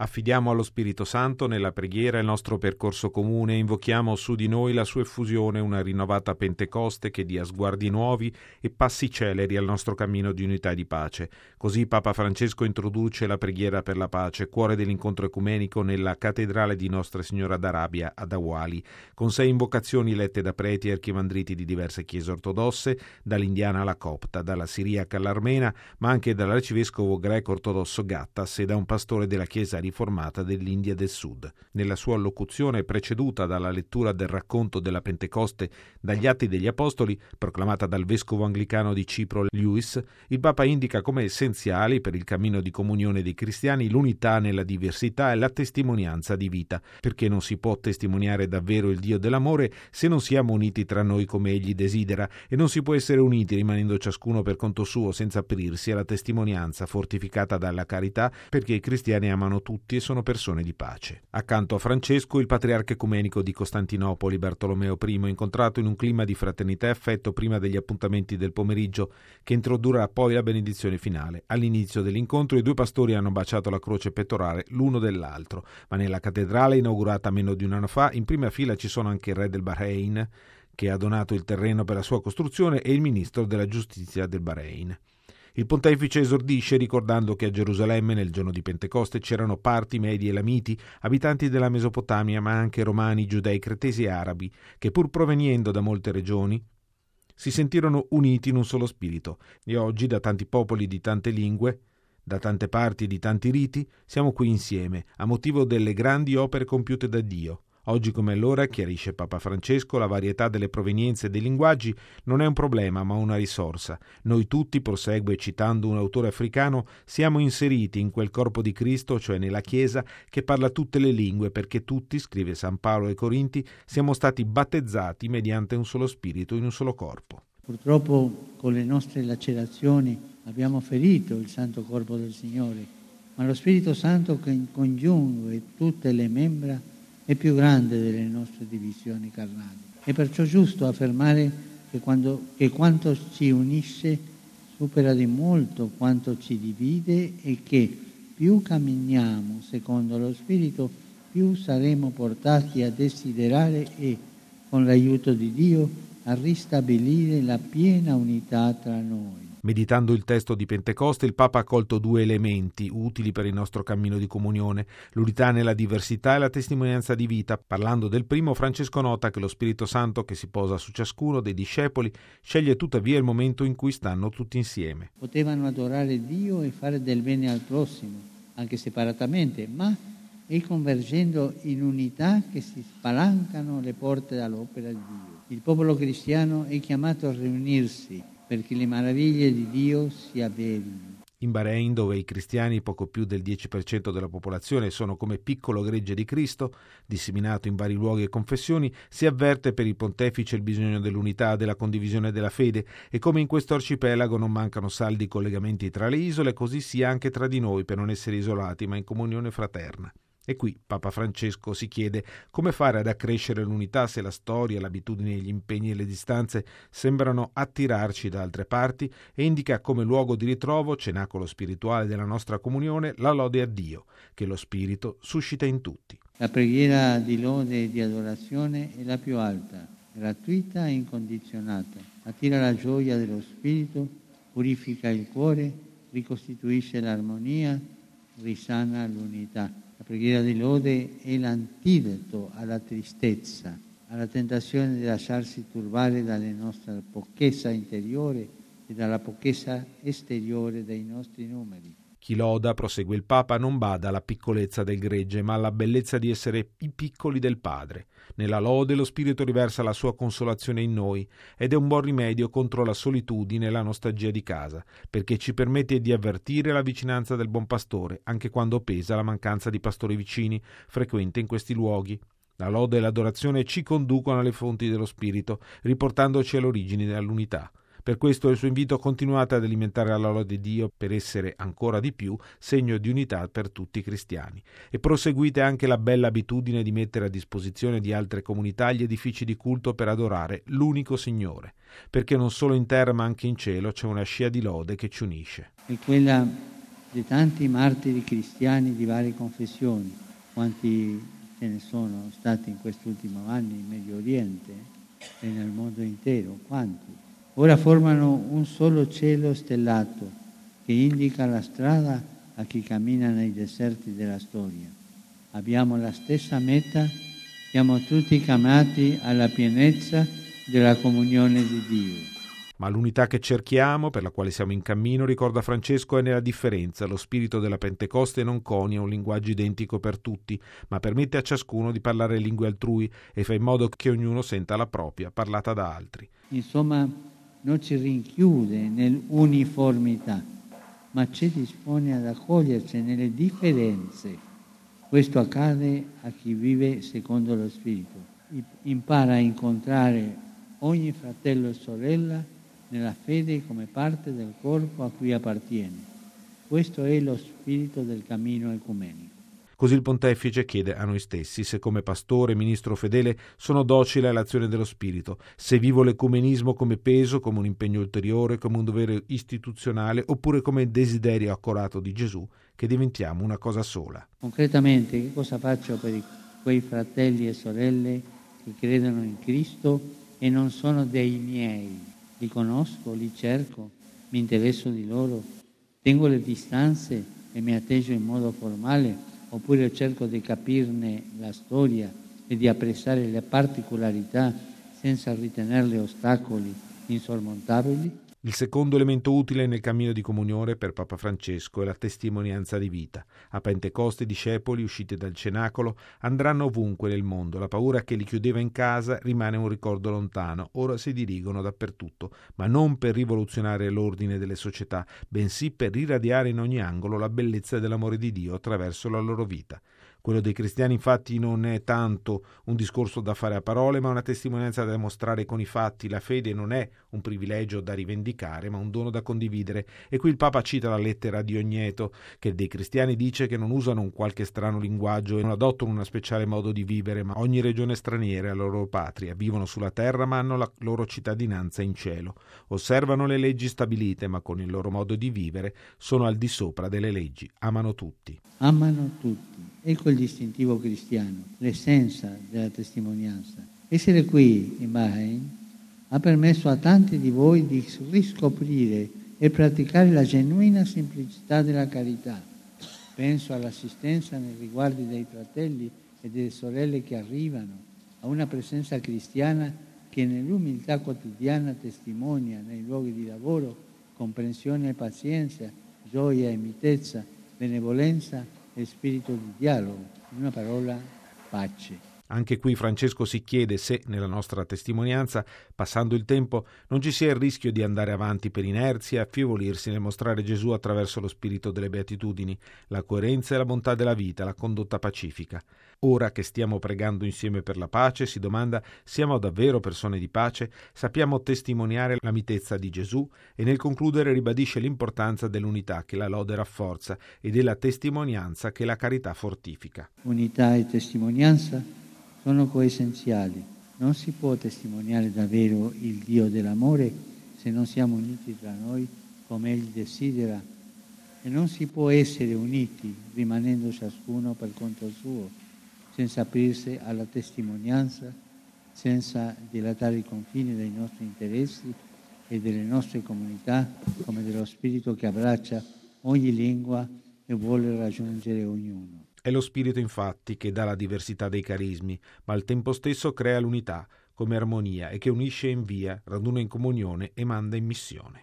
Affidiamo allo Spirito Santo nella preghiera il nostro percorso comune e invochiamo su di noi la sua effusione, una rinnovata Pentecoste che dia sguardi nuovi e passi celeri al nostro cammino di unità e di pace. Così Papa Francesco introduce la preghiera per la pace, cuore dell'incontro ecumenico nella cattedrale di Nostra Signora d'Arabia ad Awali, con sei invocazioni lette da preti e archimandriti di diverse chiese ortodosse, dall'indiana alla copta, dalla siriaca all'armena, ma anche dall'arcivescovo greco ortodosso Gattas e da un pastore della chiesa riformata dell'India del Sud. Nella sua allocuzione preceduta dalla lettura del racconto della Pentecoste dagli Atti degli Apostoli, proclamata dal vescovo anglicano di Cipro Lewis, il Papa indica come essenziali per il cammino di comunione dei cristiani l'unità nella diversità e la testimonianza di vita, perché non si può testimoniare davvero il Dio dell'amore se non siamo uniti tra noi come egli desidera e non si può essere uniti rimanendo ciascuno per conto suo senza aprirsi alla testimonianza fortificata dalla carità perché i cristiani amano tutti tutti e sono persone di pace. Accanto a Francesco, il patriarca ecumenico di Costantinopoli, Bartolomeo I, incontrato in un clima di fraternità e affetto prima degli appuntamenti del pomeriggio, che introdurrà poi la benedizione finale. All'inizio dell'incontro i due pastori hanno baciato la croce pettorale l'uno dell'altro, ma nella cattedrale inaugurata meno di un anno fa, in prima fila ci sono anche il re del Bahrain, che ha donato il terreno per la sua costruzione, e il ministro della giustizia del Bahrain. Il pontefice esordisce ricordando che a Gerusalemme nel giorno di Pentecoste c'erano parti, medi e lamiti, abitanti della Mesopotamia, ma anche romani, giudei, cretesi e arabi, che pur proveniendo da molte regioni, si sentirono uniti in un solo spirito, e oggi da tanti popoli di tante lingue, da tante parti e di tanti riti, siamo qui insieme, a motivo delle grandi opere compiute da Dio, Oggi come allora, chiarisce Papa Francesco, la varietà delle provenienze dei linguaggi non è un problema ma una risorsa. Noi tutti, prosegue citando un autore africano, siamo inseriti in quel corpo di Cristo, cioè nella Chiesa, che parla tutte le lingue, perché tutti, scrive San Paolo ai Corinti, siamo stati battezzati mediante un solo spirito in un solo corpo. Purtroppo con le nostre lacerazioni abbiamo ferito il santo corpo del Signore, ma lo Spirito Santo che congiunge tutte le membra è più grande delle nostre divisioni carnali. È perciò giusto affermare che, quando, che quanto ci unisce supera di molto quanto ci divide e che più camminiamo secondo lo Spirito, più saremo portati a desiderare e, con l'aiuto di Dio, a ristabilire la piena unità tra noi. Meditando il testo di Pentecoste, il Papa ha colto due elementi utili per il nostro cammino di comunione, l'unità nella diversità e la testimonianza di vita. Parlando del primo, Francesco nota che lo Spirito Santo che si posa su ciascuno dei discepoli sceglie tuttavia il momento in cui stanno tutti insieme. Potevano adorare Dio e fare del bene al prossimo, anche separatamente, ma è convergendo in unità che si spalancano le porte all'opera di Dio. Il popolo cristiano è chiamato a riunirsi perché le meraviglie di Dio si avverino. In Bahrain, dove i cristiani, poco più del 10% della popolazione, sono come piccolo gregge di Cristo, disseminato in vari luoghi e confessioni, si avverte per il pontefice il bisogno dell'unità, della condivisione della fede e come in questo arcipelago non mancano saldi collegamenti tra le isole, così sia anche tra di noi per non essere isolati ma in comunione fraterna. E qui Papa Francesco si chiede come fare ad accrescere l'unità se la storia, l'abitudine, gli impegni e le distanze sembrano attirarci da altre parti e indica come luogo di ritrovo, cenacolo spirituale della nostra comunione, la lode a Dio, che lo Spirito suscita in tutti. La preghiera di lode e di adorazione è la più alta, gratuita e incondizionata. Attira la gioia dello Spirito, purifica il cuore, ricostituisce l'armonia, risana l'unità. Preghiera di lode è l'antidoto alla tristezza, alla tentazione di lasciarsi turbare dalla nostra pochezza interiore e dalla pochezza esteriore dei nostri numeri. Chi loda, prosegue il Papa, non bada alla piccolezza del gregge, ma alla bellezza di essere i piccoli del Padre. Nella lode lo Spirito riversa la sua consolazione in noi ed è un buon rimedio contro la solitudine e la nostalgia di casa, perché ci permette di avvertire la vicinanza del buon pastore, anche quando pesa la mancanza di pastori vicini, frequente in questi luoghi. La lode e l'adorazione ci conducono alle fonti dello Spirito, riportandoci all'origine dell'unità. Per questo il suo invito continuate ad alimentare la lode di Dio per essere ancora di più segno di unità per tutti i cristiani. E proseguite anche la bella abitudine di mettere a disposizione di altre comunità gli edifici di culto per adorare l'unico Signore, perché non solo in terra ma anche in cielo c'è una scia di lode che ci unisce. È quella di tanti martiri cristiani di varie confessioni, quanti ce ne sono stati in quest'ultimo anno in Medio Oriente e nel mondo intero, quanti. Ora formano un solo cielo stellato che indica la strada a chi cammina nei deserti della storia. Abbiamo la stessa meta, siamo tutti chiamati alla pienezza della comunione di Dio. Ma l'unità che cerchiamo, per la quale siamo in cammino, ricorda Francesco, è nella differenza. Lo spirito della Pentecoste non conia un linguaggio identico per tutti, ma permette a ciascuno di parlare lingue altrui e fa in modo che ognuno senta la propria, parlata da altri. Insomma, non ci rinchiude nell'uniformità, ma ci dispone ad accoglierci nelle differenze. Questo accade a chi vive secondo lo Spirito. Impara a incontrare ogni fratello e sorella nella fede come parte del corpo a cui appartiene. Questo è lo spirito del cammino ecumenico. Così il pontefice chiede a noi stessi se come pastore ministro fedele sono docile all'azione dello Spirito, se vivo l'ecumenismo come peso, come un impegno ulteriore, come un dovere istituzionale oppure come desiderio accorato di Gesù che diventiamo una cosa sola. Concretamente che cosa faccio per quei fratelli e sorelle che credono in Cristo e non sono dei miei? li conosco, li cerco, mi interesso di loro, tengo le distanze e mi atteggio in modo formale, oppure cerco di capirne la storia e di apprezzare le particolarità senza ritenerle ostacoli insormontabili? Il secondo elemento utile nel cammino di comunione per Papa Francesco è la testimonianza di vita. A Pentecoste i discepoli, usciti dal cenacolo, andranno ovunque nel mondo. La paura che li chiudeva in casa rimane un ricordo lontano. Ora si dirigono dappertutto, ma non per rivoluzionare l'ordine delle società, bensì per irradiare in ogni angolo la bellezza dell'amore di Dio attraverso la loro vita. Quello dei cristiani infatti non è tanto un discorso da fare a parole, ma una testimonianza da mostrare con i fatti. La fede non è un privilegio da rivendicare, ma un dono da condividere. E qui il Papa cita la lettera di Ogneto, che dei cristiani dice che non usano un qualche strano linguaggio e non adottano un speciale modo di vivere, ma ogni regione straniera è la loro patria. Vivono sulla terra, ma hanno la loro cittadinanza in cielo. Osservano le leggi stabilite, ma con il loro modo di vivere sono al di sopra delle leggi. Amano tutti. Amano tutti Ecco il distintivo cristiano, l'essenza della testimonianza. Essere qui in Bahrain ha permesso a tanti di voi di riscoprire e praticare la genuina semplicità della carità. Penso all'assistenza nei riguardi dei fratelli e delle sorelle che arrivano, a una presenza cristiana che nell'umiltà quotidiana testimonia nei luoghi di lavoro comprensione e pazienza, gioia e mitezza, benevolenza e spirito di dialogo, in una parola pace. Anche qui Francesco si chiede se, nella nostra testimonianza, passando il tempo, non ci sia il rischio di andare avanti per inerzia e affievolirsi nel mostrare Gesù attraverso lo spirito delle beatitudini, la coerenza e la bontà della vita, la condotta pacifica. Ora che stiamo pregando insieme per la pace, si domanda: siamo davvero persone di pace? Sappiamo testimoniare la mitezza di Gesù e nel concludere ribadisce l'importanza dell'unità che la lode rafforza e della testimonianza che la carità fortifica. Unità e testimonianza sono coessenziali. Non si può testimoniare davvero il Dio dell'amore se non siamo uniti tra noi come Egli desidera e non si può essere uniti rimanendo ciascuno per conto suo, senza aprirsi alla testimonianza, senza dilatare i confini dei nostri interessi e delle nostre comunità, come dello Spirito che abbraccia ogni lingua e vuole raggiungere ognuno. È lo spirito infatti che dà la diversità dei carismi, ma al tempo stesso crea l'unità come armonia e che unisce e invia, raduna in comunione e manda in missione.